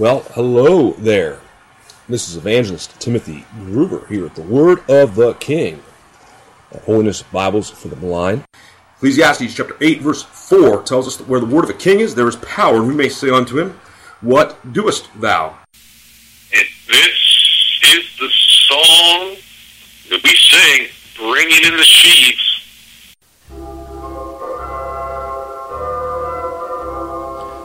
Well, hello there. This is Evangelist Timothy Gruber here at the Word of the King Holiness Bibles for the Blind. Ecclesiastes chapter 8, verse 4 tells us that where the word of a king is, there is power, and we may say unto him, What doest thou? And this is the song that we sing, bringing in the sheaves.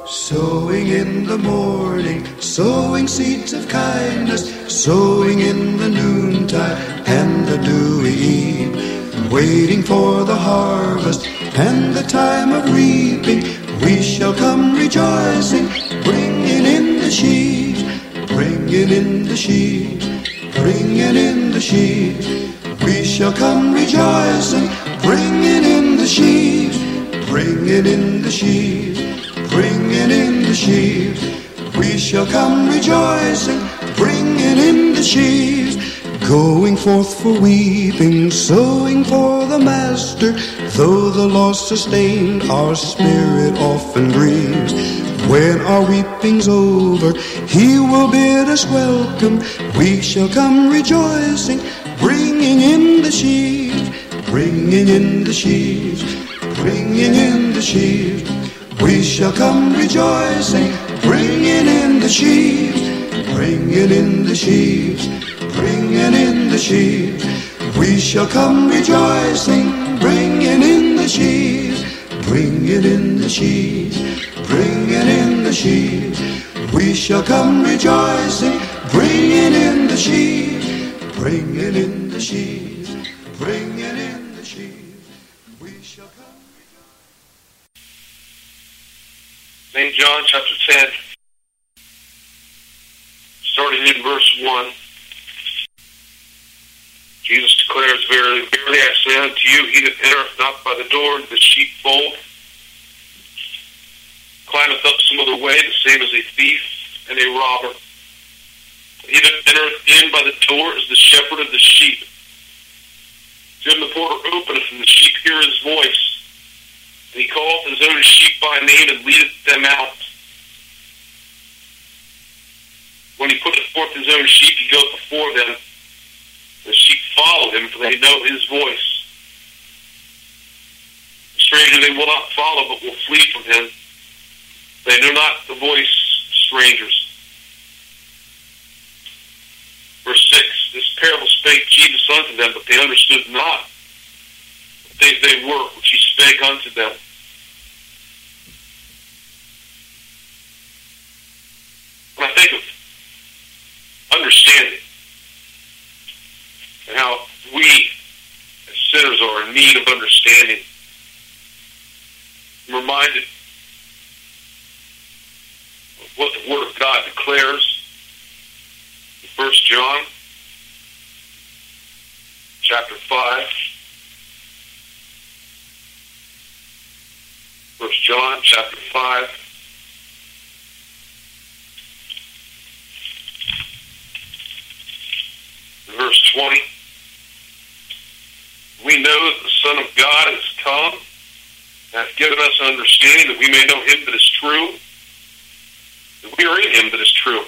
Sowing in the morning, sowing seeds of kindness, sowing in the noontide and the dewy eve, waiting for the harvest and the time of reaping. We shall come rejoicing, bringing in the sheaves, bringing in the sheaves, bringing in the sheaves. We shall come rejoicing, bringing in the sheaves, bringing in the sheaves bringing in the sheaves. We shall come rejoicing, bringing in the sheaves. Going forth for weeping, sowing for the Master. Though the loss sustained, our spirit often grieves. When our weeping's over, He will bid us welcome. We shall come rejoicing, bringing in the sheaves, bringing in the sheaves, bringing in the sheaves. We shall come rejoicing, bringing in the sheaves, bringing in the sheaves, bringing in the sheaves. We shall come rejoicing, bringing in the sheaves, bringing in the sheaves, bringing in the sheaves. We shall come rejoicing, bringing in the sheaves, bringing in the sheaves, bringing in the sheaves. We shall come. St. John chapter 10, starting in verse 1. Jesus declares, Verily, verily I say unto you, he that entereth not by the door into the sheepfold climbeth up some other way, the same as a thief and a robber. He that entereth in by the door is the shepherd of the sheep. Him the porter openeth, and the sheep hear his voice. And he calleth his own sheep by name and leadeth them out. When he putteth forth his own sheep, he goeth before them. The sheep follow him, for they know his voice. The stranger they will not follow, but will flee from him. They know not the voice of strangers. Verse 6 This parable spake Jesus unto them, but they understood not what they, they were which he spake unto them. When I think of understanding and how we as sinners are in need of understanding, I'm reminded of what the Word of God declares in First John chapter five. First John chapter five. Verse 20. We know that the Son of God has come hath given us understanding that we may know him that is true, that we are in him that is true,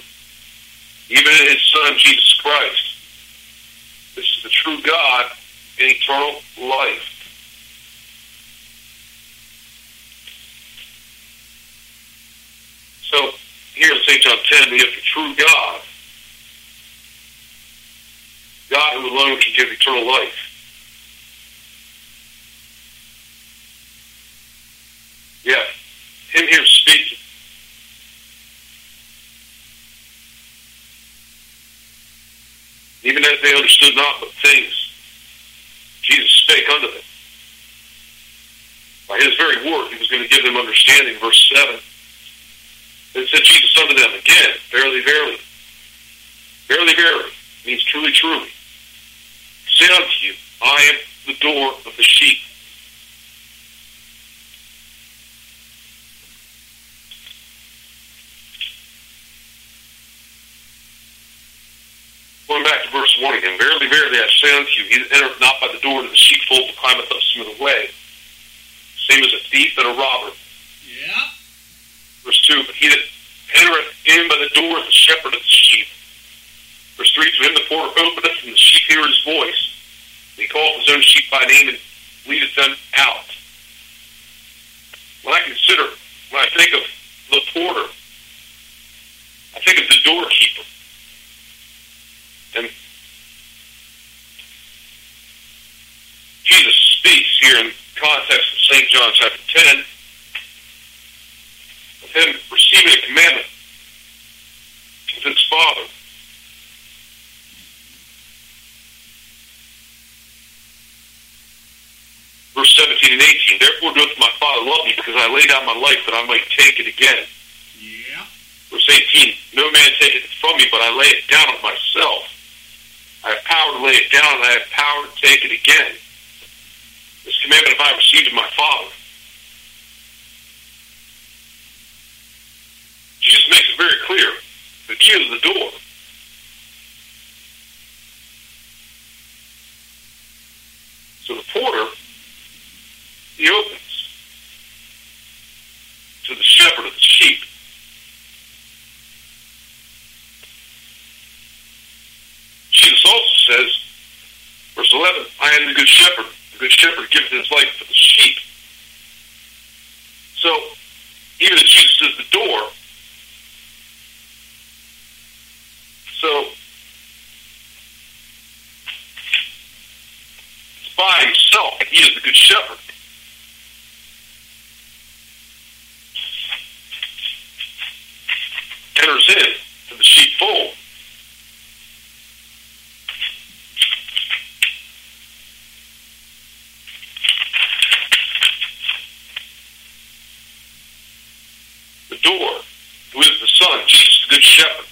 even in his Son, Jesus Christ. This is the true God and eternal life. So, here in St. John 10, we have the true God God who alone can give eternal life. Yeah, him here speaking. Even as they understood not what things Jesus spake unto them. By his very word, he was going to give them understanding. Verse 7. Then said Jesus unto them again, Verily, verily, verily, verily, means truly, truly say unto you, I am the door of the sheep. Going back to verse 1 again, Verily, verily, I say unto you, he that entereth not by the door into the sheepfold, but climbeth up some other way, same as a thief and a robber. Yeah. Verse 2, but he that entereth in by the door of the shepherd of the sheep. 3, To him the porter openeth, and the sheep hear his voice. And he calleth his own sheep by name and leadeth them out. When I consider, when I think of the porter, I think of the doorkeeper. And Jesus speaks here in context of St. John chapter 10 of him receiving a commandment of his Father. Verse 17 and 18, Therefore doth my Father love me, because I lay down my life that I might take it again. Yeah. Verse 18, No man taketh it from me, but I lay it down of myself. I have power to lay it down, and I have power to take it again. This commandment have I received of my Father. Jesus makes it very clear that he is the door. So the porter, he opens to the shepherd of the sheep. Jesus also says, verse 11, I am the good shepherd. The good shepherd giveth his life for the sheep. So, even if Jesus is the door, so by himself he is the good shepherd. Enters in to the sheepfold. the door, who is the Son, Jesus, the Good Shepherd,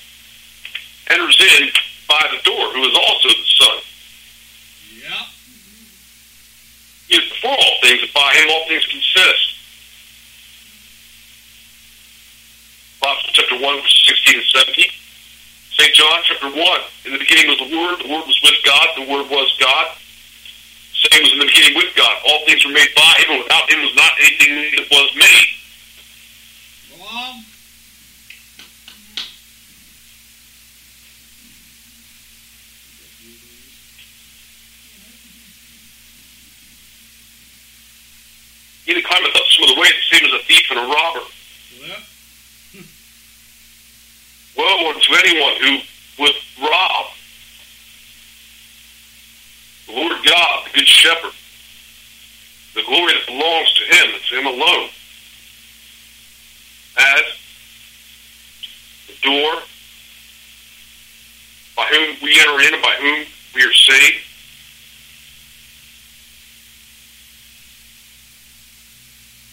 enters in by the door, who is also the Son. Yeah. He is before all things, and by him all things consist. Gospel chapter 1, verse 16 and 17. St. John chapter 1. In the beginning was the Word, the Word was with God, the Word was God. Same was in the beginning with God. All things were made by him, and without him was not anything that was made. Go on. He that climbeth up some of the way, the same as a thief and a robber. Yep. Woe unto anyone who would rob the Lord God, the Good Shepherd, the glory that belongs to Him, to Him alone, as the door by whom we enter in and by whom we are saved.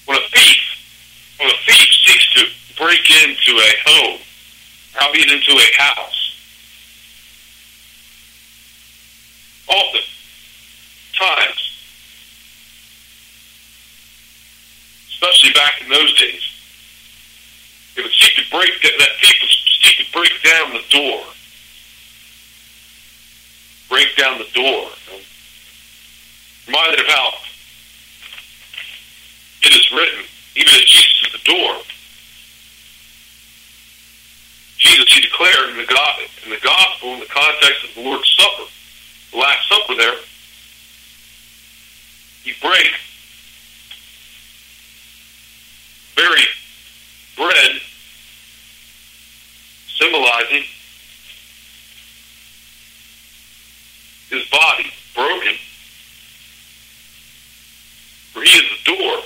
When a thief, when a thief seeks to break into a home, howbeit into a house. Often, times, especially back in those days, it would seek to break that, that thief would seek to break down the door. Break down the door. Reminded of how it is written, even as Jesus is the door. Jesus, he declared in the, in the gospel, in the context of the Lord's Supper, the Last Supper there, he break very bread, symbolizing his body broken, for he is the door,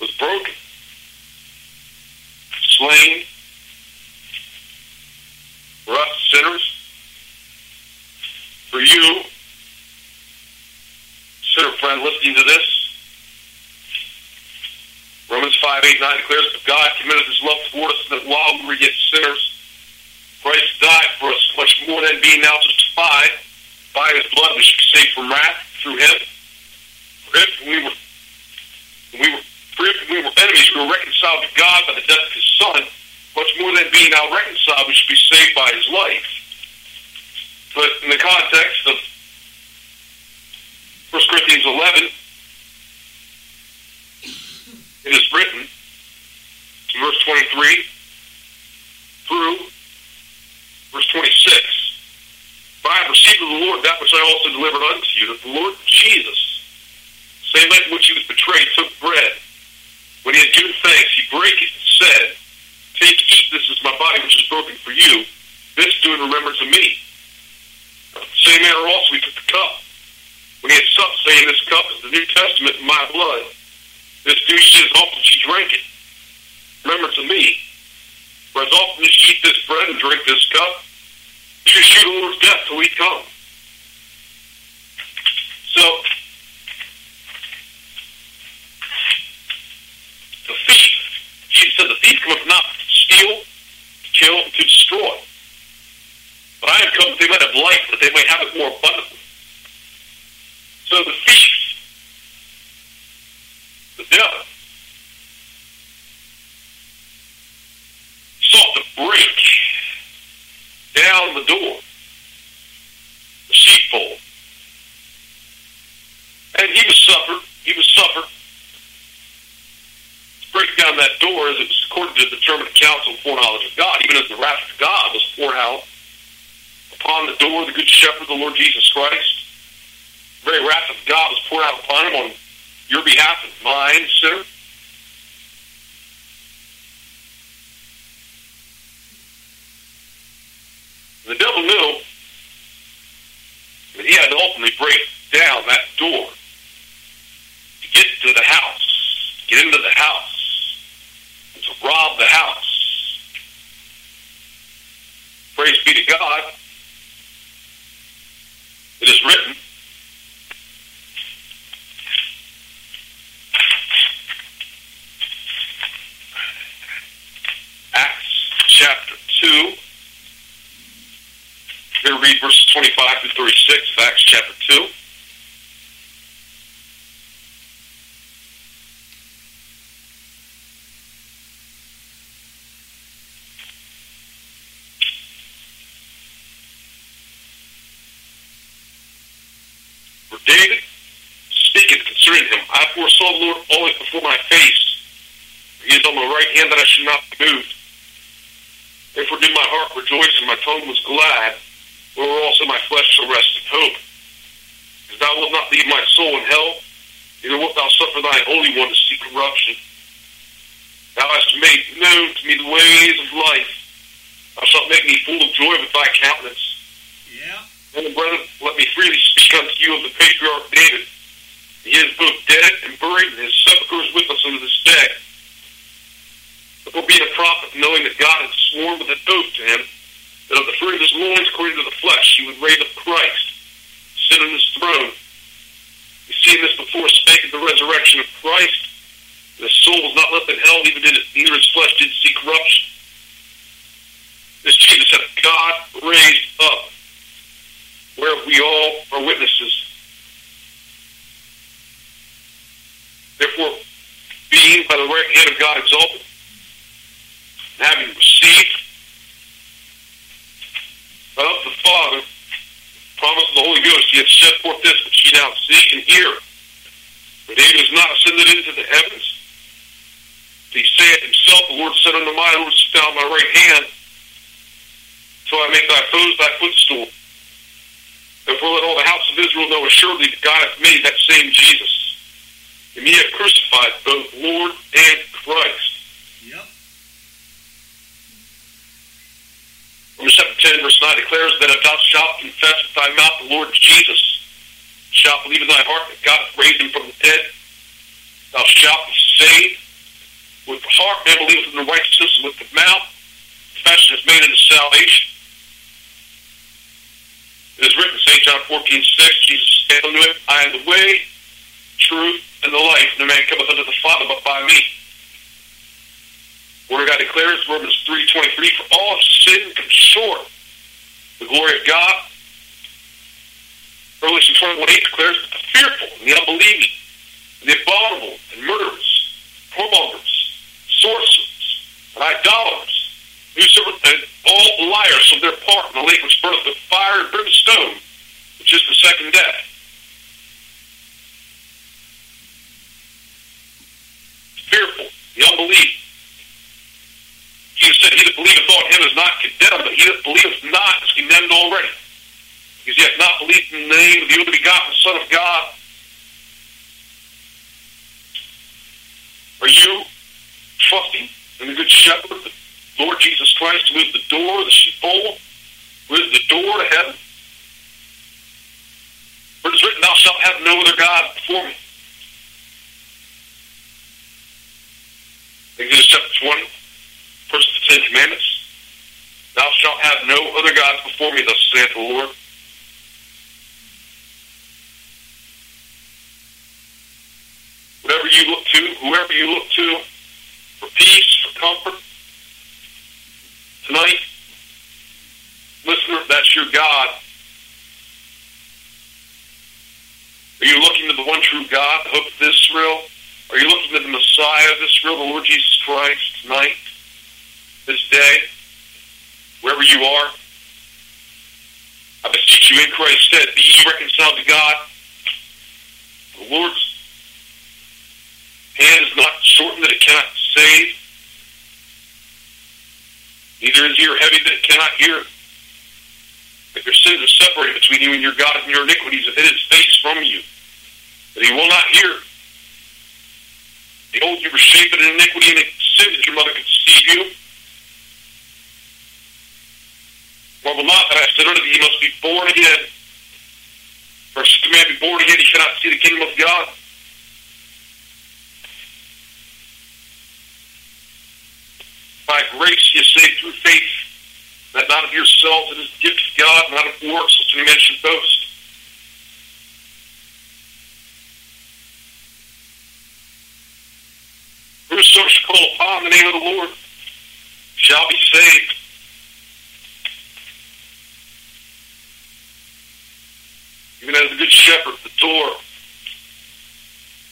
was broken slain for us sinners, for you, sinner friend listening to this. Romans 5, 8, 9 declares that God committed his love toward us that while we were yet sinners, Christ died for us, much more than being now justified by his blood, we should be saved from wrath through him. For if we were, we were we were enemies, we were reconciled to God by the death of his Son. Much more than being now reconciled, we should be saved by his life. But in the context of 1 Corinthians 11, it is written, verse 23 through verse 26. For I have received of the Lord that which I also delivered unto you, that the Lord Jesus, same night in which he was betrayed, took bread. When he had given thanks, he brake it and said, Take, eat, this is my body which is broken for you. This do in remembrance of me. Same manner also he took the cup. When he had supped, saying, This cup is the New Testament in my blood. This do ye as often as ye drink it. Remembrance of me. For as often as ye eat this bread and drink this cup, you shoot the Lord's death till he come. So, the thief, Jesus said, the thief cometh not to steal, to kill, to destroy. But I am come that they might have life, that they may have it more abundantly. So the thief, the devil, sought to break down the door, the sheepfold. And he was suffered, he was suffered to break down that door as it was according to the determined counsel and foreknowledge of God, even as the wrath of God was poured out upon the door of the good shepherd, the Lord Jesus Christ. The very wrath of God was poured out upon him on your behalf and mine, sinner. The devil knew that he had to ultimately break down that door to get to the house, get into the house, and to rob the house. Praise be to God. It is written, Acts chapter 2. Here read verses 25 through 36 of Acts chapter 2. For David speaketh concerning him, The Lord always before my face. He is on my right hand that I should not be moved. Therefore did my heart rejoice and my tongue was glad, where also my flesh shall rest in hope. Because thou wilt not leave my soul in hell, neither wilt thou suffer thy Holy One to see corruption. Thou hast made known to me the ways of life. Thou shalt make me full of joy with thy countenance. Yeah. And brethren, let me freely speak unto you of the patriarch David. He is both dead and buried, and his sepulchre is with us unto this day. But for be a prophet, knowing that God had sworn with an oath to him, that of the fruit of his loins, according to the flesh, he would raise up Christ, sit on his throne. We see this before spake of the resurrection of Christ. His soul was not left in hell, even did it, neither his flesh did see corruption. This Jesus hath God raised up, whereof we all are witnesses. Therefore, by the right hand of God exalted, having received of the Father promise of the Holy Ghost, he hath set forth this which ye now see and hear. For David is not ascended into the heavens. He saith himself, The Lord said unto my Lord, Sit thou at my right hand, till I make thy foes thy footstool. Therefore let all the house of Israel know assuredly that God hath made that same Jesus. And ye have crucified both Lord and Christ. Yep. Romans chapter 10, verse 9 declares that if thou shalt confess with thy mouth the Lord Jesus, shalt believe in thy heart that God hath raised him from the dead, thou shalt be saved. With the heart man believeth in the righteousness, and with the mouth confession is made unto salvation. It is written, St. John 14, 6, Jesus said unto him, I am the way, truth, and the life. No man cometh unto the Father but by me. Word of God declares, Romans 3.23, For all sin sinned and come short the glory of God. Revelation 21 8 declares, the fearful, and the unbelieving, and the abominable, and murderers, whoremongers, sorcerers, and idolaters, whosoever, and all liars of their part in the lake which burneth with fire and brimstone, which is the second death. Fearful, the unbelieving, Jesus said, He that believeth on him is not condemned, but he that believeth not is condemned already. Because he hath not believed in the name of the only begotten Son of God. Are you trusting in the Good Shepherd, the Lord Jesus Christ, who is the door, the sheepfold, who is the door to heaven? For it is written, Thou shalt have no other God before me. Exodus chapter 20, first of the Ten Commandments. Thou shalt have no other gods before me, thus saith the Lord. Whatever you look to, whoever you look to, for peace, for comfort, tonight, listener, that's your God. Are you looking to the one true God, the hope of Israel? Are you looking to the Messiah of Israel, the Lord Jesus Christ, tonight, this day, wherever you are? I beseech you in Christ's stead, be ye reconciled to God. The Lord's hand is not shortened that it cannot save, neither is ear heavy that it cannot hear. If your sins are separated between you and your God, and your iniquities have hid his face from you, that he will not hear. Behold, you were shapen in iniquity, and it sin that your mother conceived you. Marvel not that I said unto thee, you must be born again. For if a man be born again, he cannot see the kingdom of God. By grace you saved through faith, that not of yourselves, it is the gift of God, not of works, lest any man should boast. Shall call upon the name of the Lord shall be saved. Even as the good shepherd, the door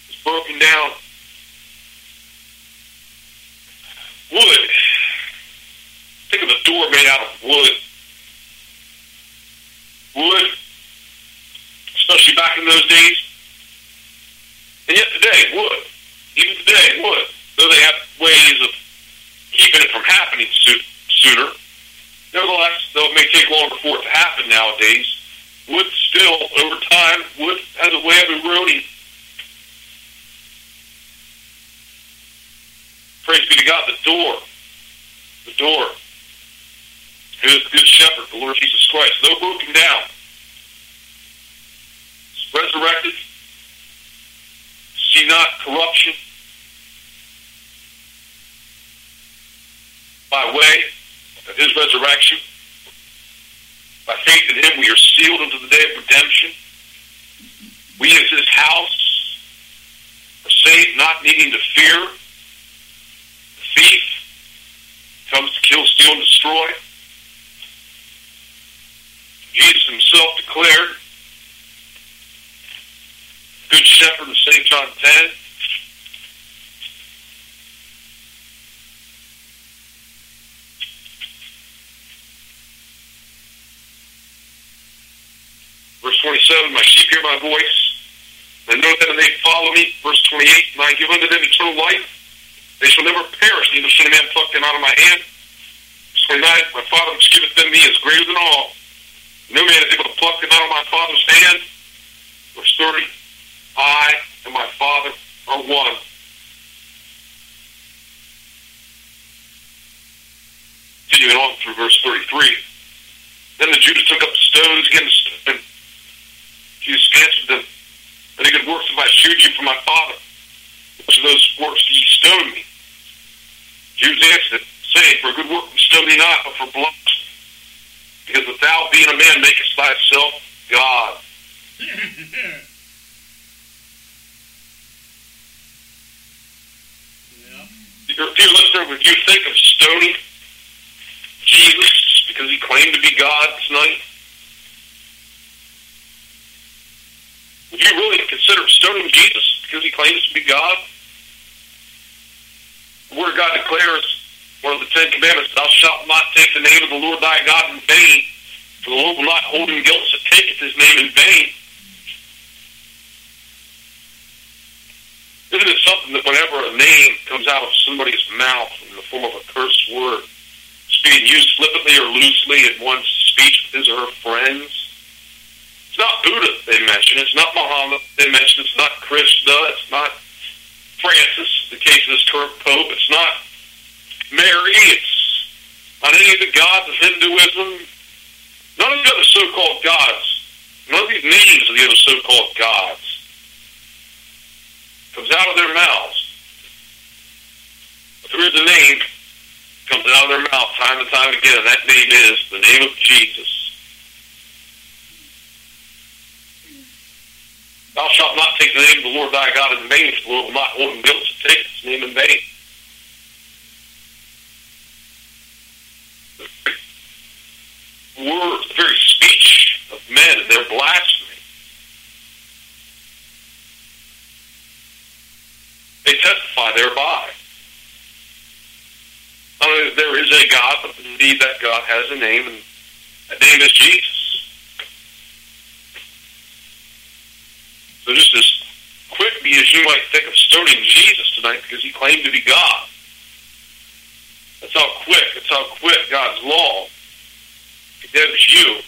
is broken down. Wood. Think of a door made out of wood. Wood, especially back in those days. And yet today, wood. Even today, wood. Though they have ways of keeping it from happening so- sooner, nevertheless, though it may take longer for it to happen nowadays, wood still, over time, wood has a way of eroding. Praise be to God, the door. The door. The good shepherd, the Lord Jesus Christ. Though broken down, resurrected, see not corruption by way of his resurrection. By faith in him, we are sealed unto the day of redemption. We, as his house, are saved, not needing to fear. The thief comes to kill, steal, and destroy. Jesus himself declared, Good Shepherd in St. John 10, Verse 27, my sheep hear my voice, and know that and they follow me. Verse 28, and I give unto them eternal life. They shall never perish, neither shall any man pluck them out of my hand. Verse 29, my Father which giveth them me is greater than all. No man is able to pluck them out of my Father's hand. Verse 30, I and my Father are one. Continuing on through verse 33. Then the Jews took up stones against him. Jesus answered them, Many good works have I shewed you from my Father. Which of those works do ye stone me? Jews answered, saying, For a good work we stone thee not, but for blood. Because if thou, being a man, makest thyself God. Dear dear listener, would you think of stoning Jesus because he claimed to be God tonight? Would you really consider stoning Jesus because he claims to be God? The Word of God declares, one of the Ten Commandments, Thou shalt not take the name of the Lord thy God in vain, for the Lord will not hold him guiltless that taketh his name in vain. Isn't it something that whenever a name comes out of somebody's mouth in the form of a curse word, being used flippantly or loosely in one's speech with his or her friends. It's not Buddha they mention. It's not Muhammad they mention. It's not Krishna. It's not Francis, the case of this current pope. It's not Mary. It's not any of the gods of Hinduism. None of the other so-called gods. None of these names of the other so-called gods comes out of their mouths. Through the name comes out of their mouth time and time again, that name is the name of Jesus. Thou shalt not take the name of the Lord thy God in vain, for the Lord will not him guilty to take his name in vain. The words, the very speech of men and their blasphemy. They testify thereby. Not only that there is a God, but indeed that God has a name, and that name is Jesus. So just as quickly as you might think of stoning Jesus tonight because he claimed to be God. That's how quick, that's how quick God's law condemns you,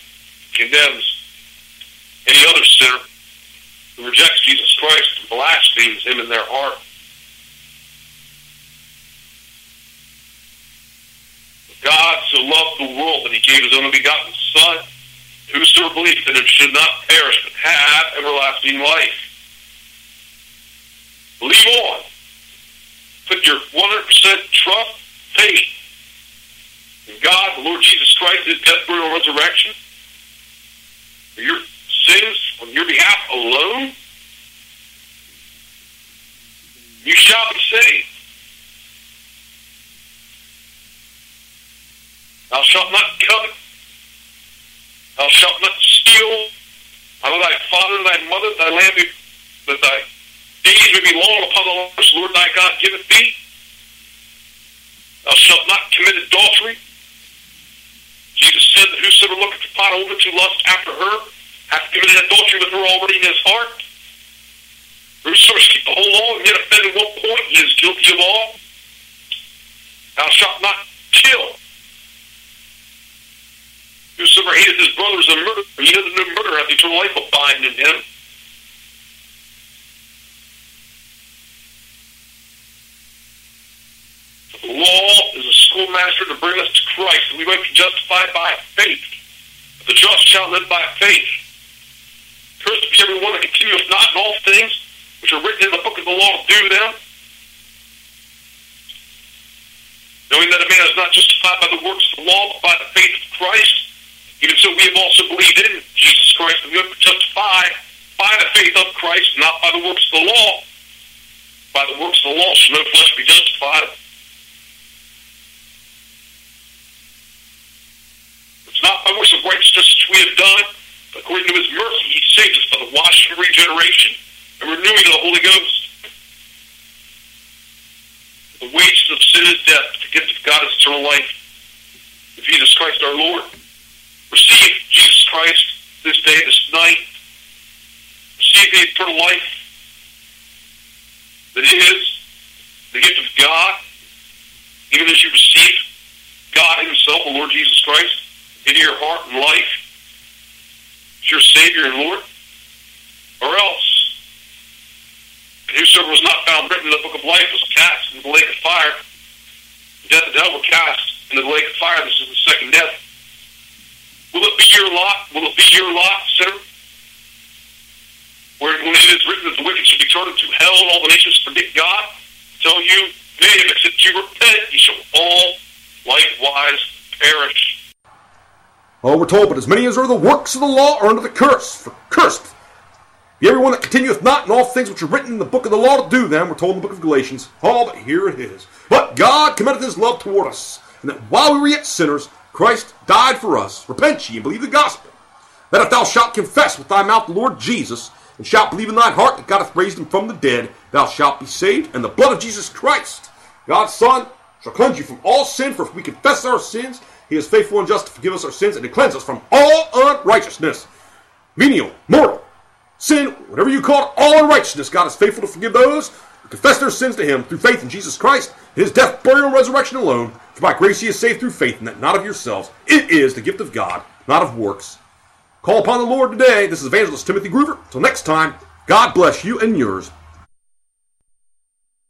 condemns any other sinner who rejects Jesus Christ and blasphemes him in their heart. God so loved the world that he gave his only begotten Son. Whosoever believes in him should not perish, but have everlasting life. Believe on. Put your 100% trust, faith in God, the Lord Jesus Christ, his death, burial, resurrection. For your sins on your behalf alone, you shall be saved. Thou shalt not covet. Shalt not steal of thy father and thy mother, thy land that thy days may be long upon the Lord, thy God giveth thee. Thou shalt not commit adultery. Jesus said that whosoever looketh upon a woman to lust after her hath committed adultery with her already in his heart. Whosoever keep the whole law and yet offend in one point, he is guilty of all. Thou shalt not kill. Whosoever hateth his brother is a murderer. He doesn't know murder hath eternal life abiding in him. The law is a schoolmaster to bring us to Christ, we might be justified by faith. The just shall live by faith. Cursed be everyone that continueth not in all things which are written in the book of the law to do them. Knowing that a man is not justified by the works of the law, but by the faith of Christ. Even so, we have also believed in Jesus Christ, and we are justified by the faith of Christ, not by the works of the law. By the works of the law shall no flesh be justified. It's not by works of righteousness we have done, but according to his mercy, he saved us by the washing of regeneration and renewing of the Holy Ghost. The wages of sin is death, the gift of God is eternal life. Jesus Christ our Lord. Receive Jesus Christ this day, this night. Receive the eternal life that is the gift of God, even as you receive God Himself, the Lord Jesus Christ, into your heart and life as your Savior and Lord, or else whosoever was not found written in the book of life was cast into the lake of fire. The death and hell were cast into the lake of fire. This is the second death. Will it be your lot? Will it be your lot, sinner? Where when it is written that the wicked shall be turned into hell and all the nations forget God, tell you, nay, except you repent, you shall all likewise perish. Oh, we're told, but as many as are the works of the law are under the curse. For cursed be everyone that continueth not in all things which are written in the book of the law to do them. We're told in the book of Galatians. Oh, but here it is. But God commendeth his love toward us, and that while we were yet sinners, Christ died for us. Repent ye and believe the gospel. That if thou shalt confess with thy mouth the Lord Jesus, and shalt believe in thine heart that God hath raised him from the dead, thou shalt be saved. And the blood of Jesus Christ, God's Son, shall cleanse you from all sin. For if we confess our sins, he is faithful and just to forgive us our sins and to cleanse us from all unrighteousness. Venial, mortal, Sin, whatever you call it, all unrighteousness, God is faithful to forgive those confess their sins to Him through faith in Jesus Christ, His death, burial, and resurrection alone. For by grace ye are saved through faith, and that not of yourselves. It is the gift of God, not of works. Call upon the Lord today. This is Evangelist Timothy Groover. Till next time, God bless you and yours.